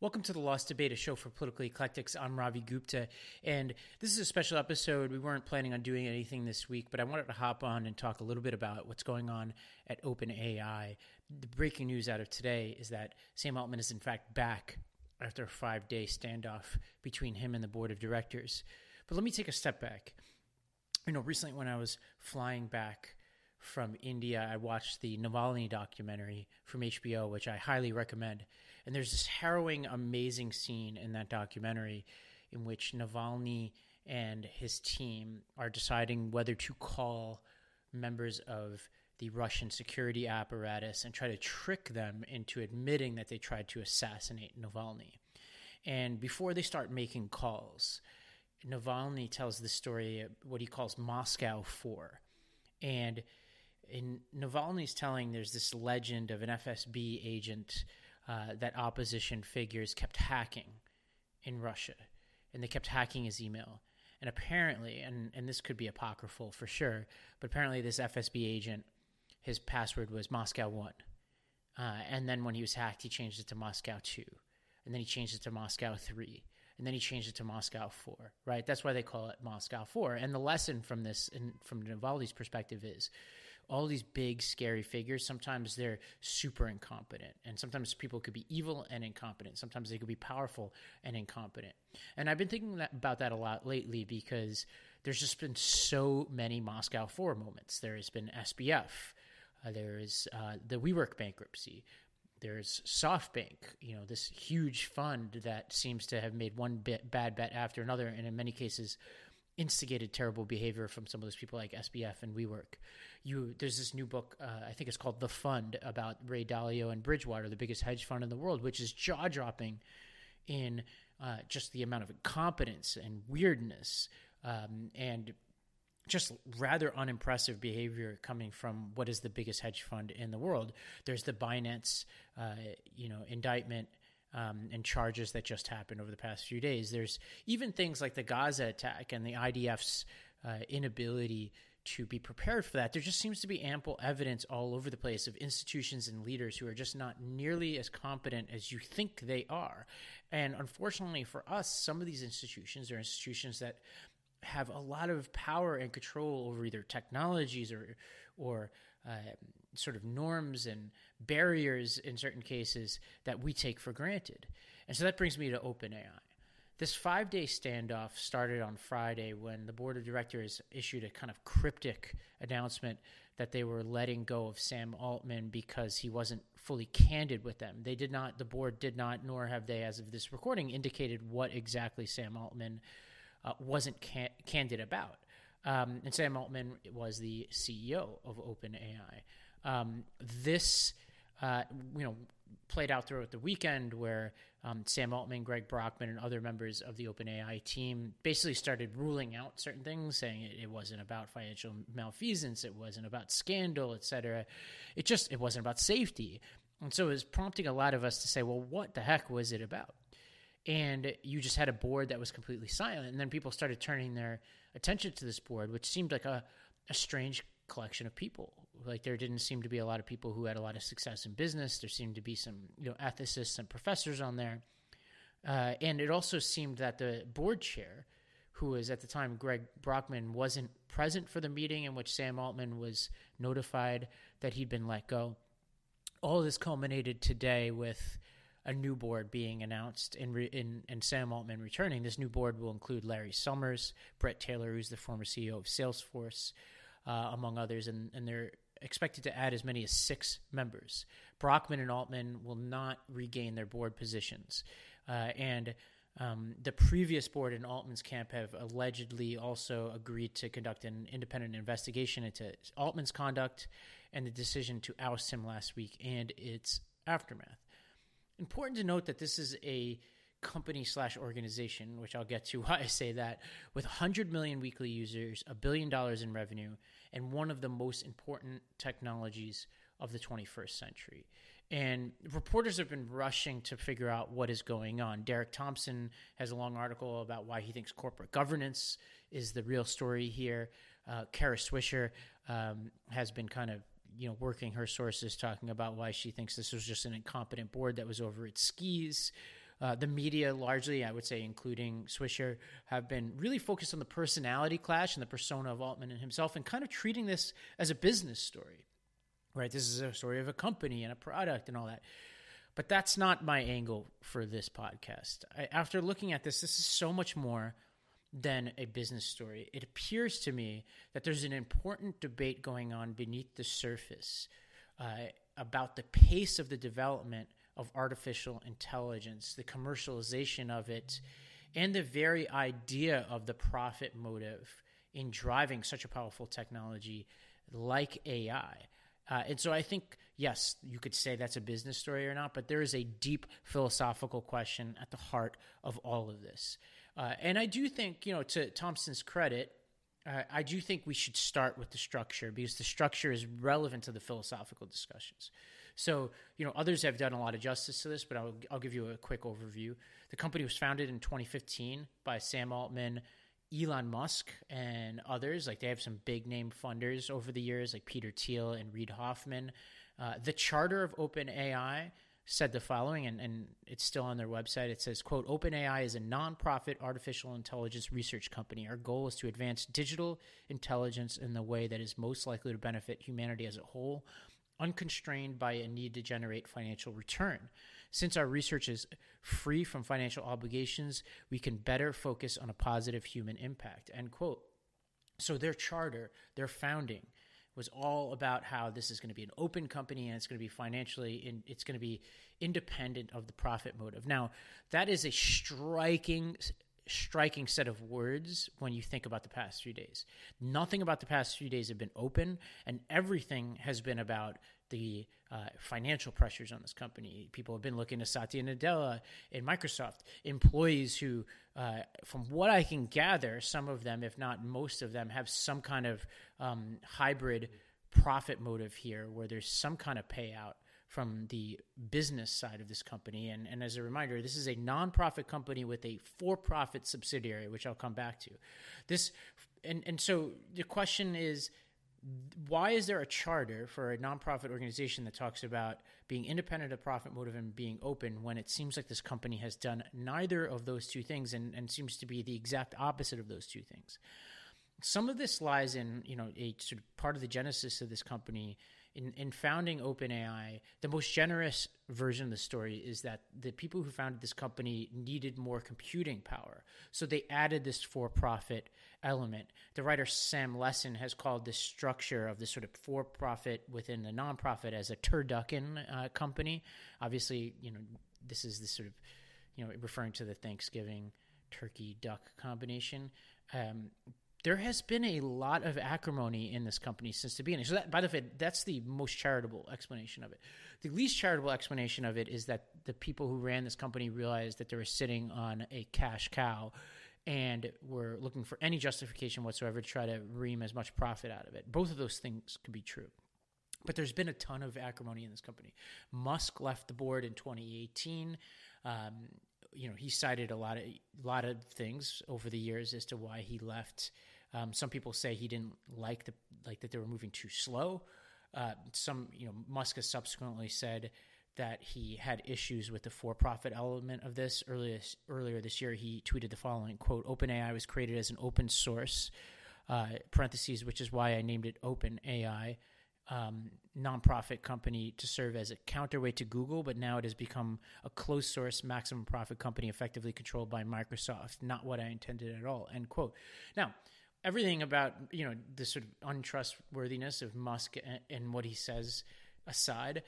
Welcome to the Lost Debate, a show for political eclectics. I'm Ravi Gupta, and this is a special episode. We weren't planning on doing anything this week, but I wanted to hop on and talk a little bit about what's going on at OpenAI. The breaking news out of today is that Sam Altman is in fact back after a five day standoff between him and the board of directors. But let me take a step back. You know, recently when I was flying back from India, I watched the Navalny documentary from HBO, which I highly recommend. And there's this harrowing, amazing scene in that documentary in which Navalny and his team are deciding whether to call members of the Russian security apparatus and try to trick them into admitting that they tried to assassinate Navalny. And before they start making calls, Navalny tells the story, of what he calls Moscow 4. And in Navalny's telling, there's this legend of an FSB agent uh, that opposition figures kept hacking in Russia, and they kept hacking his email. And apparently, and, and this could be apocryphal for sure, but apparently this FSB agent, his password was Moscow 1. Uh, and then when he was hacked, he changed it to Moscow 2. And then he changed it to Moscow 3. And then he changed it to Moscow 4, right? That's why they call it Moscow 4. And the lesson from this, from Navalny's perspective, is all these big scary figures sometimes they're super incompetent and sometimes people could be evil and incompetent. Sometimes they could be powerful and incompetent. And i've been thinking that, about that a lot lately because there's just been so many moscow 4 moments. There has been sbf uh, there is uh, the WeWork bankruptcy there's SoftBank, you know, this huge fund that seems to have made one bit bad bet after another, and in many cases, instigated terrible behavior from some of those people like SBF and WeWork you there's this new book uh, I think it's called The Fund about Ray Dalio and Bridgewater, the biggest hedge fund in the world, which is jaw dropping in uh, just the amount of incompetence and weirdness um, and just rather unimpressive behavior coming from what is the biggest hedge fund in the world. There's the Binance, uh, you know, indictment. Um, and charges that just happened over the past few days. There's even things like the Gaza attack and the IDF's uh, inability to be prepared for that. There just seems to be ample evidence all over the place of institutions and leaders who are just not nearly as competent as you think they are. And unfortunately for us, some of these institutions are institutions that have a lot of power and control over either technologies or or uh, sort of norms and barriers in certain cases that we take for granted. And so that brings me to OpenAI. This five day standoff started on Friday when the board of directors issued a kind of cryptic announcement that they were letting go of Sam Altman because he wasn't fully candid with them. They did not, the board did not, nor have they, as of this recording, indicated what exactly Sam Altman uh, wasn't can- candid about. Um, and Sam Altman was the CEO of OpenAI. Um, this, uh, you know, played out throughout the weekend where um, Sam Altman, Greg Brockman, and other members of the OpenAI team basically started ruling out certain things, saying it, it wasn't about financial malfeasance, it wasn't about scandal, et cetera. It just it wasn't about safety, and so it was prompting a lot of us to say, well, what the heck was it about? And you just had a board that was completely silent, and then people started turning their attention to this board, which seemed like a, a strange collection of people. Like there didn't seem to be a lot of people who had a lot of success in business. There seemed to be some you know ethicists and professors on there, uh, and it also seemed that the board chair, who was at the time Greg Brockman, wasn't present for the meeting in which Sam Altman was notified that he'd been let go. All this culminated today with a new board being announced and, in, and Sam Altman returning. This new board will include Larry Summers, Bret Taylor, who's the former CEO of Salesforce, uh, among others, and, and they're expected to add as many as six members. Brockman and Altman will not regain their board positions. Uh, and um, the previous board in Altman's camp have allegedly also agreed to conduct an independent investigation into Altman's conduct and the decision to oust him last week and its aftermath. Important to note that this is a company slash organization, which I'll get to why I say that, with 100 million weekly users, a billion dollars in revenue, and one of the most important technologies of the 21st century. And reporters have been rushing to figure out what is going on. Derek Thompson has a long article about why he thinks corporate governance is the real story here. Uh, Kara Swisher um, has been kind of you know working her sources talking about why she thinks this was just an incompetent board that was over its skis uh, the media, largely, I would say, including Swisher, have been really focused on the personality clash and the persona of Altman and himself, and kind of treating this as a business story. Right, this is a story of a company and a product and all that. But that's not my angle for this podcast. I, after looking at this, this is so much more than a business story. It appears to me that there's an important debate going on beneath the surface uh, about the pace of the development of artificial intelligence, the commercialization of it, and the very idea of the profit motive in driving such a powerful technology like AI. Uh, and so I think, yes, you could say that's a business story or not, but there is a deep philosophical question at the heart of all of this. Uh, and I do think, you know, to Thompson's credit, uh, I do think we should start with the structure because the structure is relevant to the philosophical discussions. So, you know, others have done a lot of justice to this, but I'll, I'll give you a quick overview. The company was founded in 2015 by Sam Altman, Elon Musk, and others. Like they have some big name funders over the years, like Peter Thiel and Reid Hoffman. Uh, the charter of OpenAI said the following, and, and it's still on their website. It says, quote, OpenAI is a nonprofit artificial intelligence research company. Our goal is to advance digital intelligence in the way that is most likely to benefit humanity as a whole, unconstrained by a need to generate financial return. Since our research is free from financial obligations, we can better focus on a positive human impact, end quote. So their charter, their founding, was all about how this is going to be an open company and it's going to be financially in, it's going to be independent of the profit motive. Now, that is a striking striking set of words when you think about the past few days. Nothing about the past few days have been open, and everything has been about the uh, financial pressures on this company. People have been looking to Satya Nadella in Microsoft, employees who, uh, from what I can gather, some of them, if not most of them, have some kind of um, hybrid profit motive here where there's some kind of payout from the business side of this company. And, and as a reminder, this is a nonprofit company with a for profit subsidiary, which I'll come back to. This and, and so the question is why is there a charter for a nonprofit organization that talks about being independent of profit motive and being open when it seems like this company has done neither of those two things and, and seems to be the exact opposite of those two things? Some of this lies in, you know, a sort of part of the genesis of this company in, in founding OpenAI, the most generous version of the story is that the people who founded this company needed more computing power. So they added this for profit element. The writer Sam Lessin has called this structure of this sort of for profit within the nonprofit as a turducken uh, company. Obviously, you know, this is this sort of, you know, referring to the Thanksgiving turkey duck combination. Um, there has been a lot of acrimony in this company since the beginning. So, that, by the way, that's the most charitable explanation of it. The least charitable explanation of it is that the people who ran this company realized that they were sitting on a cash cow and were looking for any justification whatsoever to try to ream as much profit out of it. Both of those things could be true. But there's been a ton of acrimony in this company. Musk left the board in 2018. Um, you know, he cited a lot of lot of things over the years as to why he left. Um, some people say he didn't like the like that they were moving too slow. Uh, some, you know, Musk has subsequently said that he had issues with the for-profit element of this. Earlier earlier this year, he tweeted the following quote: "OpenAI was created as an open source." Uh, parentheses, which is why I named it OpenAI um, nonprofit company to serve as a counterweight to Google, but now it has become a closed source maximum profit company effectively controlled by Microsoft. Not what I intended at all. End quote. Now, everything about you know the sort of untrustworthiness of Musk and, and what he says aside,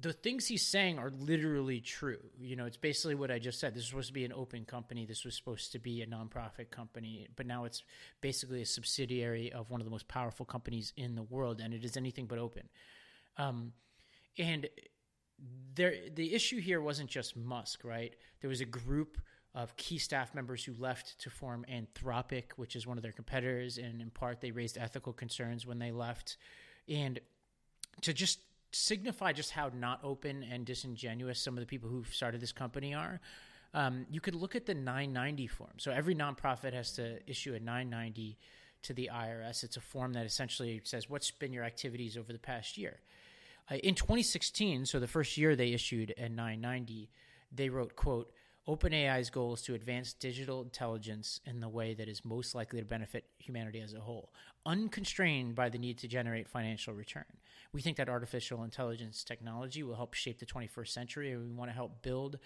the things he's saying are literally true. You know, it's basically what I just said. This was supposed to be an open company. This was supposed to be a nonprofit company, but now it's basically a subsidiary of one of the most powerful companies in the world, and it is anything but open. Um, and there, the issue here wasn't just Musk, right? There was a group of key staff members who left to form Anthropic, which is one of their competitors, and in part they raised ethical concerns when they left. And to just signify just how not open and disingenuous some of the people who've started this company are, um, you could look at the 990 form. So every nonprofit has to issue a 990 to the IRS. It's a form that essentially says what's been your activities over the past year. Uh, in 2016, so the first year they issued a 990, they wrote, "quote OpenAI's goal is to advance digital intelligence in the way that is most likely to benefit humanity as a whole, unconstrained by the need to generate financial return. We think that artificial intelligence technology will help shape the 21st century, and we want to help build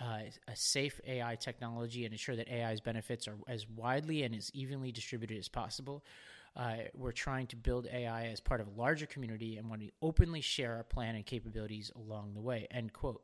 uh, a safe AI technology and ensure that AI's benefits are as widely and as evenly distributed as possible. Uh, we're trying to build AI as part of a larger community and want to openly share our plan and capabilities along the way. End quote.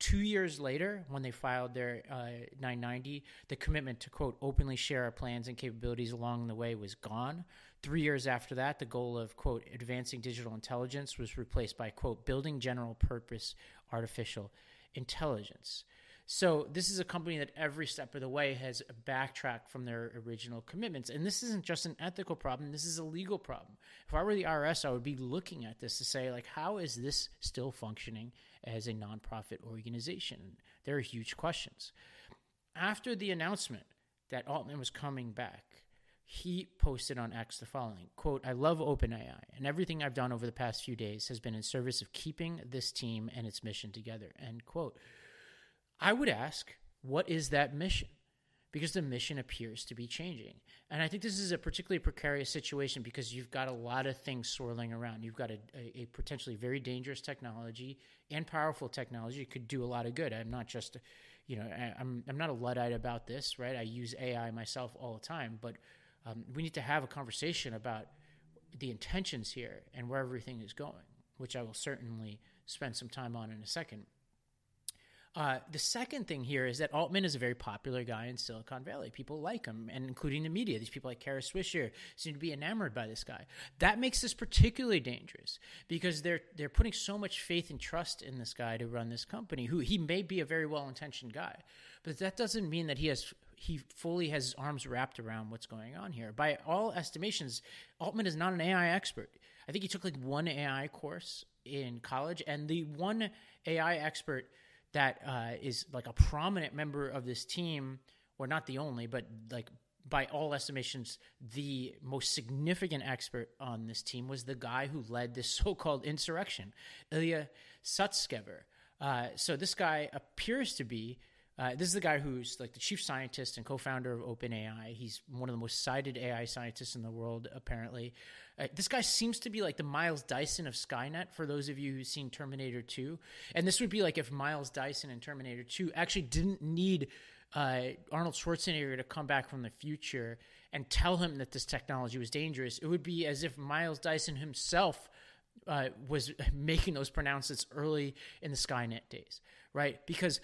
Two years later, when they filed their uh, 990, the commitment to, quote, openly share our plans and capabilities along the way was gone. Three years after that, the goal of, quote, advancing digital intelligence was replaced by, quote, building general purpose artificial intelligence. So this is a company that every step of the way has backtracked from their original commitments. And this isn't just an ethical problem, this is a legal problem. If I were the IRS, I would be looking at this to say, like, how is this still functioning as a nonprofit organization? There are huge questions. After the announcement that Altman was coming back, he posted on X the following quote, I love OpenAI, and everything I've done over the past few days has been in service of keeping this team and its mission together. End quote. I would ask, what is that mission? Because the mission appears to be changing. And I think this is a particularly precarious situation because you've got a lot of things swirling around. You've got a, a, a potentially very dangerous technology and powerful technology could do a lot of good. I'm not just, you know, I'm, I'm not a Luddite about this, right? I use AI myself all the time, but um, we need to have a conversation about the intentions here and where everything is going, which I will certainly spend some time on in a second. Uh, the second thing here is that Altman is a very popular guy in Silicon Valley. People like him, and including the media. These people like Kara Swisher seem to be enamored by this guy. That makes this particularly dangerous because they're they're putting so much faith and trust in this guy to run this company. Who he may be a very well intentioned guy, but that doesn't mean that he has he fully has his arms wrapped around what's going on here. By all estimations, Altman is not an AI expert. I think he took like one AI course in college, and the one AI expert that uh, is like a prominent member of this team, or not the only, but like by all estimations, the most significant expert on this team was the guy who led this so-called insurrection, Ilya Sutskever. Uh, so this guy appears to be. Uh, this is the guy who's like the chief scientist and co-founder of OpenAI. He's one of the most cited AI scientists in the world, apparently. Uh, this guy seems to be like the Miles Dyson of Skynet for those of you who've seen Terminator 2. And this would be like if Miles Dyson in Terminator 2 actually didn't need uh, Arnold Schwarzenegger to come back from the future and tell him that this technology was dangerous. It would be as if Miles Dyson himself uh, was making those pronouncements early in the Skynet days right? Because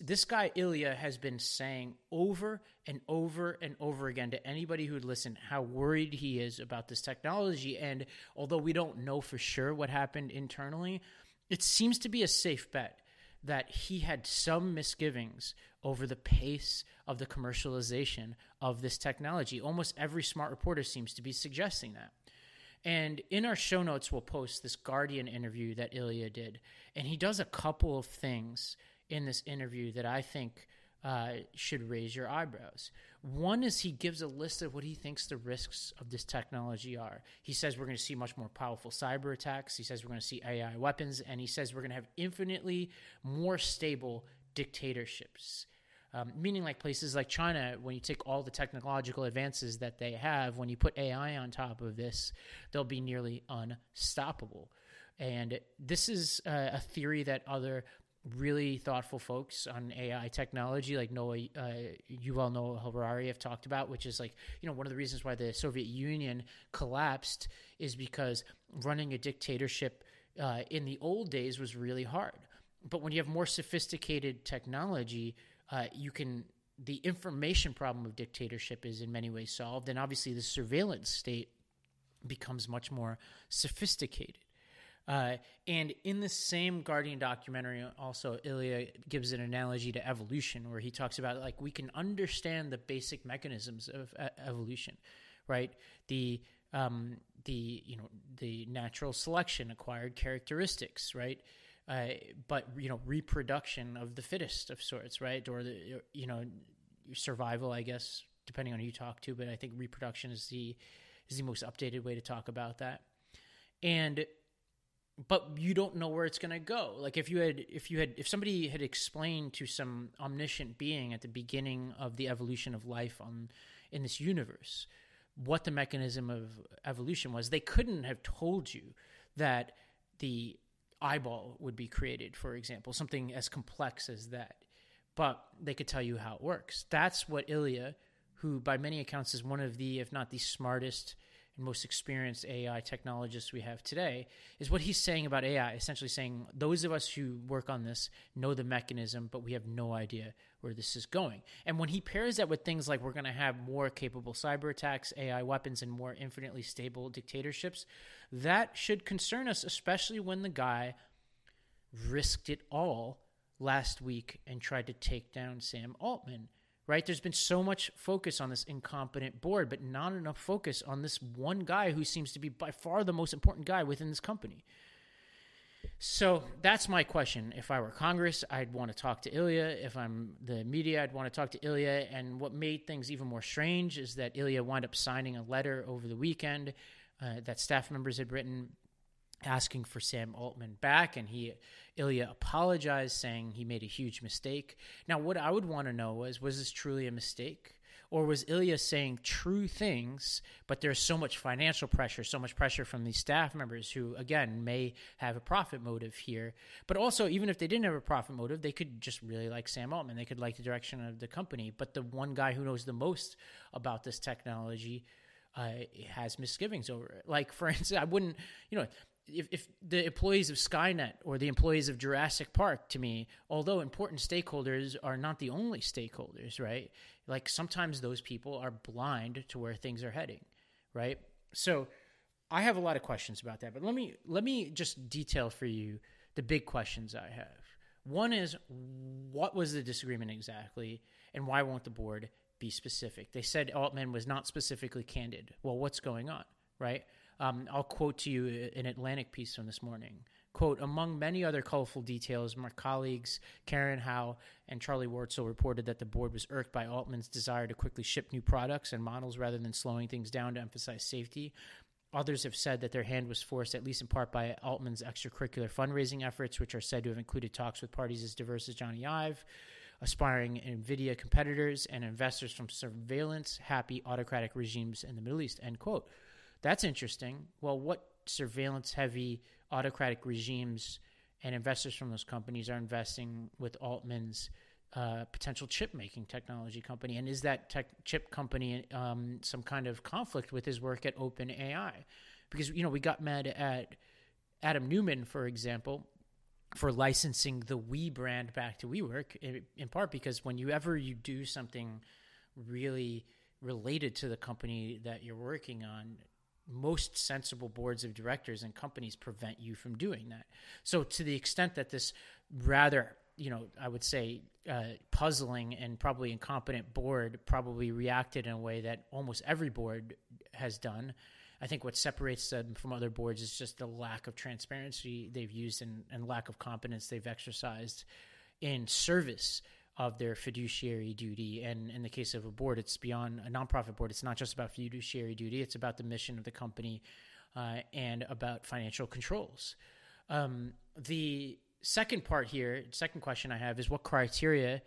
this guy Ilya has been saying over and over and over again to anybody who would listen how worried he is about this technology. And although we don't know for sure what happened internally, it seems to be a safe bet that he had some misgivings over the pace of the commercialization of this technology. Almost every smart reporter seems to be suggesting that. And in our show notes, we'll post this Guardian interview that Ilya did. And he does a couple of things in this interview that I think uh, should raise your eyebrows. One is he gives a list of what he thinks the risks of this technology are. He says we're going to see much more powerful cyber attacks. He says we're going to see AI weapons. And he says we're going to have infinitely more stable dictatorships. Um, meaning, like places like China, when you take all the technological advances that they have, when you put AI on top of this, they'll be nearly unstoppable. And this is uh, a theory that other really thoughtful folks on AI technology, like Noah, uh, Yuval Noah Harari, have talked about, which is like, you know, one of the reasons why the Soviet Union collapsed is because running a dictatorship uh, in the old days was really hard. But when you have more sophisticated technology, uh, you can the information problem of dictatorship is in many ways solved, and obviously the surveillance state becomes much more sophisticated. Uh, and in the same Guardian documentary, also Ilya gives an analogy to evolution, where he talks about like we can understand the basic mechanisms of uh, evolution, right? The um, the you know the natural selection, acquired characteristics, right? Uh, but you know reproduction of the fittest of sorts, right? Or the you know survival, I guess, depending on who you talk to. But I think reproduction is the is the most updated way to talk about that. And but you don't know where it's going to go. Like if you had, if you had, if somebody had explained to some omniscient being at the beginning of the evolution of life on in this universe what the mechanism of evolution was, they couldn't have told you that the eyeball would be created, for example, something as complex as that. But they could tell you how it works. That's what Ilya, who by many accounts is one of the, if not the smartest and most experienced AI technologists we have today, is what he's saying about AI. Essentially saying those of us who work on this know the mechanism, but we have no idea where this is going. And when he pairs that with things like we're going to have more capable cyber attacks, AI weapons, and more infinitely stable dictatorships, that should concern us, especially when the guy risked it all last week and tried to take down Sam Altman right? There's been so much focus on this incompetent board, but not enough focus on this one guy who seems to be by far the most important guy within this company. So that's my question. If I were Congress, I'd want to talk to Ilya. If I'm the media, I'd want to talk to Ilya. And what made things even more strange is that Ilya wound up signing a letter over the weekend uh, that staff members had written asking for Sam Altman back, and he Ilya apologized, saying he made a huge mistake. Now, what I would want to know is was this truly a mistake? Or was Ilya saying true things, but there's so much financial pressure, so much pressure from these staff members who, again, may have a profit motive here. But also, even if they didn't have a profit motive, they could just really like Sam Altman. They could like the direction of the company. But the one guy who knows the most about this technology uh, has misgivings over it. Like, for instance, I wouldn't, you know, if, if the employees of Skynet or the employees of Jurassic Park, to me, although important stakeholders, are not the only stakeholders, right? Like sometimes those people are blind to where things are heading, right? So I have a lot of questions about that, but let me let me just detail for you the big questions I have. One is what was the disagreement exactly, and why won't the board be specific? They said Altman was not specifically candid. Well, what's going on, right? Um, I'll quote to you an Atlantic piece from this morning. Quote, among many other colorful details, my colleagues Karen Hao and Charlie Warzel reported that the board was irked by Altman's desire to quickly ship new products and models rather than slowing things down to emphasize safety. Others have said that their hand was forced, at least in part, by Altman's extracurricular fundraising efforts, which are said to have included talks with parties as diverse as Jony Ive, aspiring NVIDIA competitors, and investors from surveillance happy autocratic regimes in the Middle East. End quote. That's interesting. Well, what surveillance heavy autocratic regimes and investors from those companies are investing with Altman's uh, potential chip making technology company? And is that tech chip company um, some kind of conflict with his work at OpenAI? Because, you know, we got mad at Adam Neumann, for example, for licensing the We brand back to WeWork, in, in part because whenever you do something really related to the company that you're working on, most sensible boards of directors and companies prevent you from doing that. So, to the extent that this rather, you know, I would say uh, puzzling and probably incompetent board probably reacted in a way that almost every board has done. I think what separates them from other boards is just the lack of transparency they've used and, and lack of competence they've exercised in service of their fiduciary duty. And in the case of a board, it's beyond a nonprofit board. It's not just about fiduciary duty, it's about the mission of the company uh, and about financial controls. Um, the second part here, second question I have is what criteria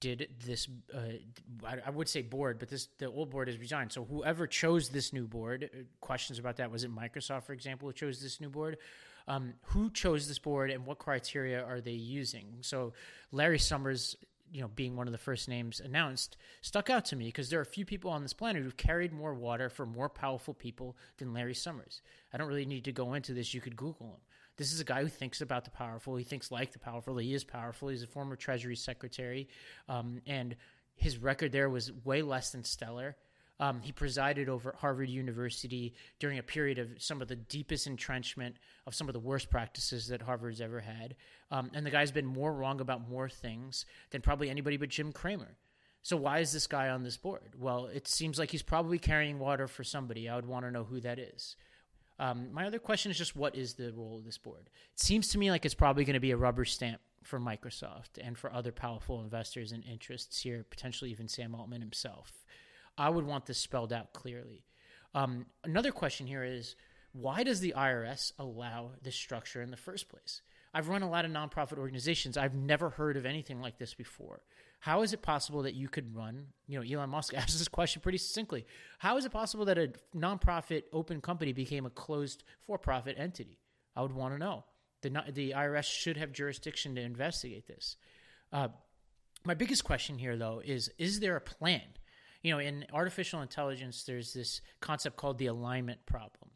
did this uh, I, I, would say board but this the old board has resigned so whoever chose this new board uh, questions about that was it microsoft for example who chose this new board um, who chose this board and what criteria are they using so larry summers you know, being one of the first names announced, stuck out to me because there are a few people on this planet who've carried more water for more powerful people than Larry Summers. I don't really need to go into this. You could Google him. This is a guy who thinks about the powerful. He thinks like the powerful. He is powerful. He's a former Treasury Secretary, um, and his record there was way less than stellar. Um, he presided over Harvard University during a period of some of the deepest entrenchment of some of the worst practices that Harvard's ever had. Um, and the guy's been more wrong about more things than probably anybody but Jim Cramer. So why is this guy on this board? Well, it seems like he's probably carrying water for somebody. I would want to know who that is. Um, my other question is just what is the role of this board? It seems to me like it's probably going to be a rubber stamp for Microsoft and for other powerful investors and interests here, potentially even Sam Altman himself. I would want this spelled out clearly. Um, another question here is why does the IRS allow this structure in the first place? I've run a lot of nonprofit organizations. I've never heard of anything like this before. How is it possible that you could run? You know, Elon Musk asked this question pretty succinctly. How is it possible that a nonprofit open company became a closed for profit entity? I would want to know. The, the IRS should have jurisdiction to investigate this. Uh, my biggest question here, though, is is there a plan? You know, in artificial intelligence, there's this concept called the alignment problem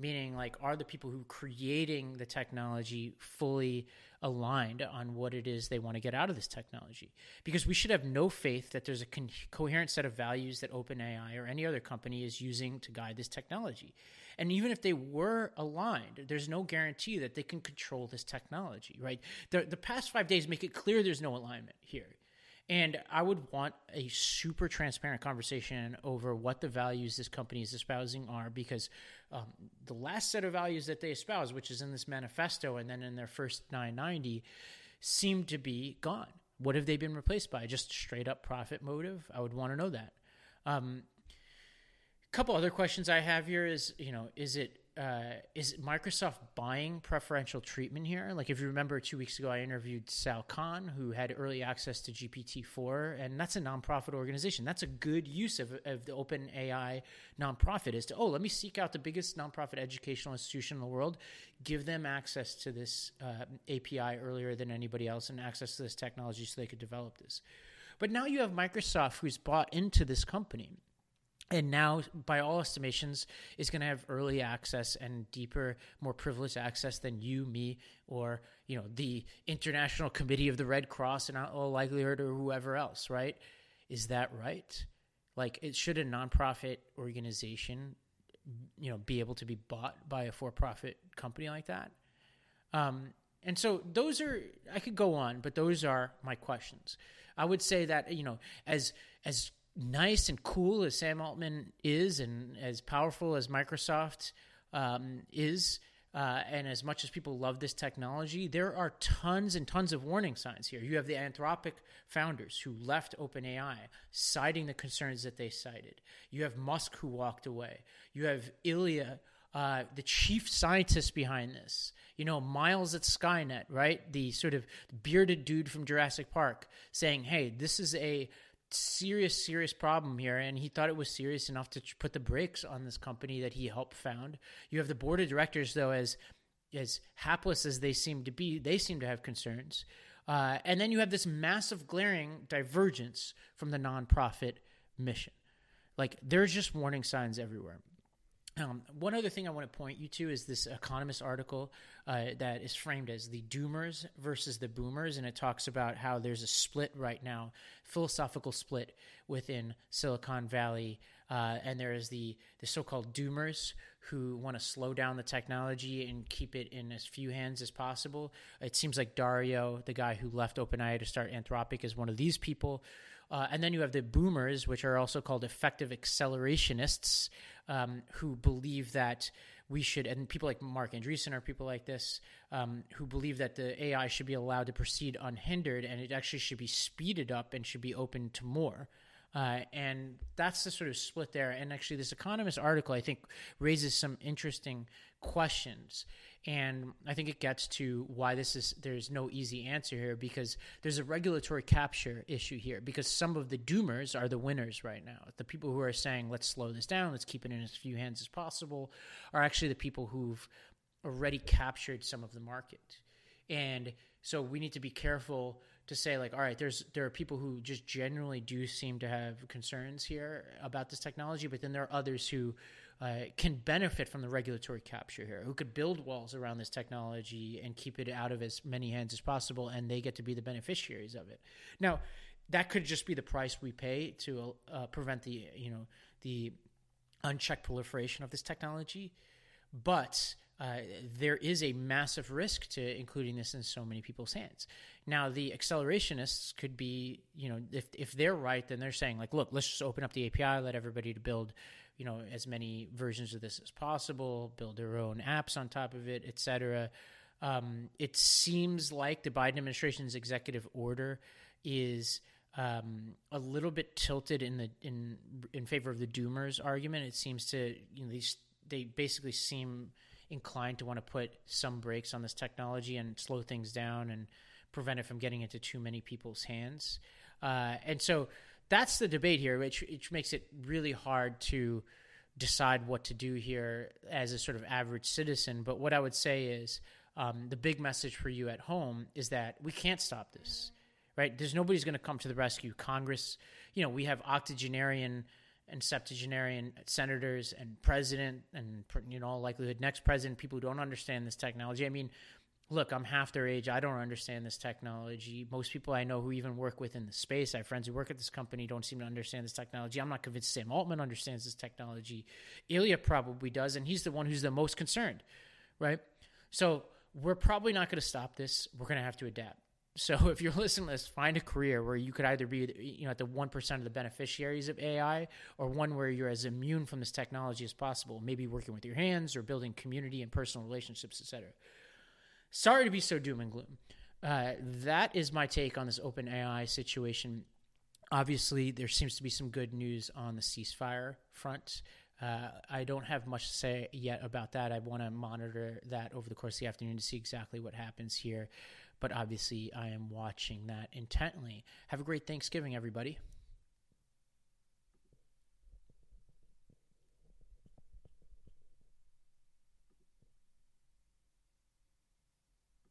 meaning like are the people who are creating the technology fully aligned on what it is they want to get out of this technology? Because we should have no faith that there's a con- coherent set of values that openai or any other company is using to guide this technology. And even if they were aligned there's no guarantee that they can control this technology right? The, the past five days make it clear there's no alignment here and I would want a super transparent conversation over what the values this company is espousing are, because um, the last set of values that they espouse, which is in this manifesto and then in their first 990, seem to be gone. What have they been replaced by? Just straight up profit motive? I would want to know that. Um, a couple other questions I have here is, you know, is it uh, is Microsoft buying preferential treatment here? Like, if you remember, two weeks ago, I interviewed Sal Khan, who had early access to GPT-4, and that's a nonprofit organization. That's a good use of, of the Open AI nonprofit is to, oh, let me seek out the biggest nonprofit educational institution in the world, give them access to this uh, API earlier than anybody else, and access to this technology so they could develop this. But now you have Microsoft, who's bought into this company and now by all estimations is going to have early access and deeper more privileged access than you me or you know the international committee of the red cross and all likelihood or whoever else right? Is that right? Like it should a nonprofit organization you know be able to be bought by a for-profit company like that? Um, and so those are i could go on but those are my questions. I would say that you know as as nice and cool as Sam Altman is, and as powerful as Microsoft um, is, uh, and as much as people love this technology, there are tons and tons of warning signs here. You have the Anthropic founders who left OpenAI, citing the concerns that they cited. You have Musk who walked away. You have Ilya. Uh, the chief scientist behind this, you know, Miles at Skynet, right? The sort of bearded dude from Jurassic Park saying, hey, this is a serious, serious problem here, and he thought it was serious enough to put the brakes on this company that he helped found. You have the board of directors, though, as as hapless as they seem to be, they seem to have concerns. Uh, and then you have this massive, glaring divergence from the nonprofit mission. Like there's just warning signs everywhere. Um, one other thing I want to point you to is this Economist article uh, that is framed as the doomers versus the boomers, and it talks about how there's a split right now, philosophical split within Silicon Valley, uh, and there is the the so-called doomers who want to slow down the technology and keep it in as few hands as possible. It seems like Dario, the guy who left OpenAI to start Anthropic, is one of these people. Uh, and then you have the boomers, which are also called effective accelerationists, um, who believe that we should, and people like Marc Andreessen are people like this, um, who believe that the AI should be allowed to proceed unhindered and it actually should be speeded up and should be open to more. Uh, and that's the sort of split there. And actually, this Economist article, I think, raises some interesting questions and I think it gets to why this is there's no easy answer here because there's a regulatory capture issue here because some of the doomers are the winners right now. The people who are saying let's slow this down, let's keep it in as few hands as possible, are actually the people who've already captured some of the market. And so we need to be careful to say like all right there's there are people who just generally do seem to have concerns here about this technology but then there are others who uh, can benefit from the regulatory capture here, who could build walls around this technology and keep it out of as many hands as possible, and they get to be the beneficiaries of it. Now, that could just be the price we pay to uh, prevent the you know the unchecked proliferation of this technology, but uh, there is a massive risk to including this in so many people's hands. Now, the accelerationists could be, you know, if if they're right, then they're saying like, look, let's just open up the API, let everybody to build you know as many versions of this as possible, build their own apps on top of it, etc. Um, it seems like the Biden administration's executive order is um, a little bit tilted in the in in favor of the Doomers argument. It seems to you know these they basically seem inclined to want to put some brakes on this technology and slow things down and prevent it from getting into too many people's hands. Uh, and so that's the debate here, which which makes it really hard to decide what to do here as a sort of average citizen. But what I would say is um, the big message for you at home is that we can't stop this, right? There's nobody's going to come to the rescue. Congress, you know, we have octogenarian and septuagenarian senators and president and you know likelihood next president people who don't understand this technology i mean look, I'm half their age. I don't understand this technology. Most people I know who even work within the space, I have friends who work at this company, don't seem to understand this technology. I'm not convinced Sam Altman understands this technology. Ilya probably does, and he's the one who's the most concerned, right? So we're probably not going to stop this. We're going to have to adapt. So if you're listening to this, find a career where you could either be, you know, at the one percent of the beneficiaries of AI, or one where you're as immune from this technology as possible. Maybe working with your hands or building community and personal relationships, etc. Sorry to be so doom and gloom. Uh, that is my take on this open AI situation. Obviously, there seems to be some good news on the ceasefire front. Uh, I don't have much to say yet about that. I want to monitor that over the course of the afternoon to see exactly what happens here. But obviously, I am watching that intently. Have a great Thanksgiving, everybody.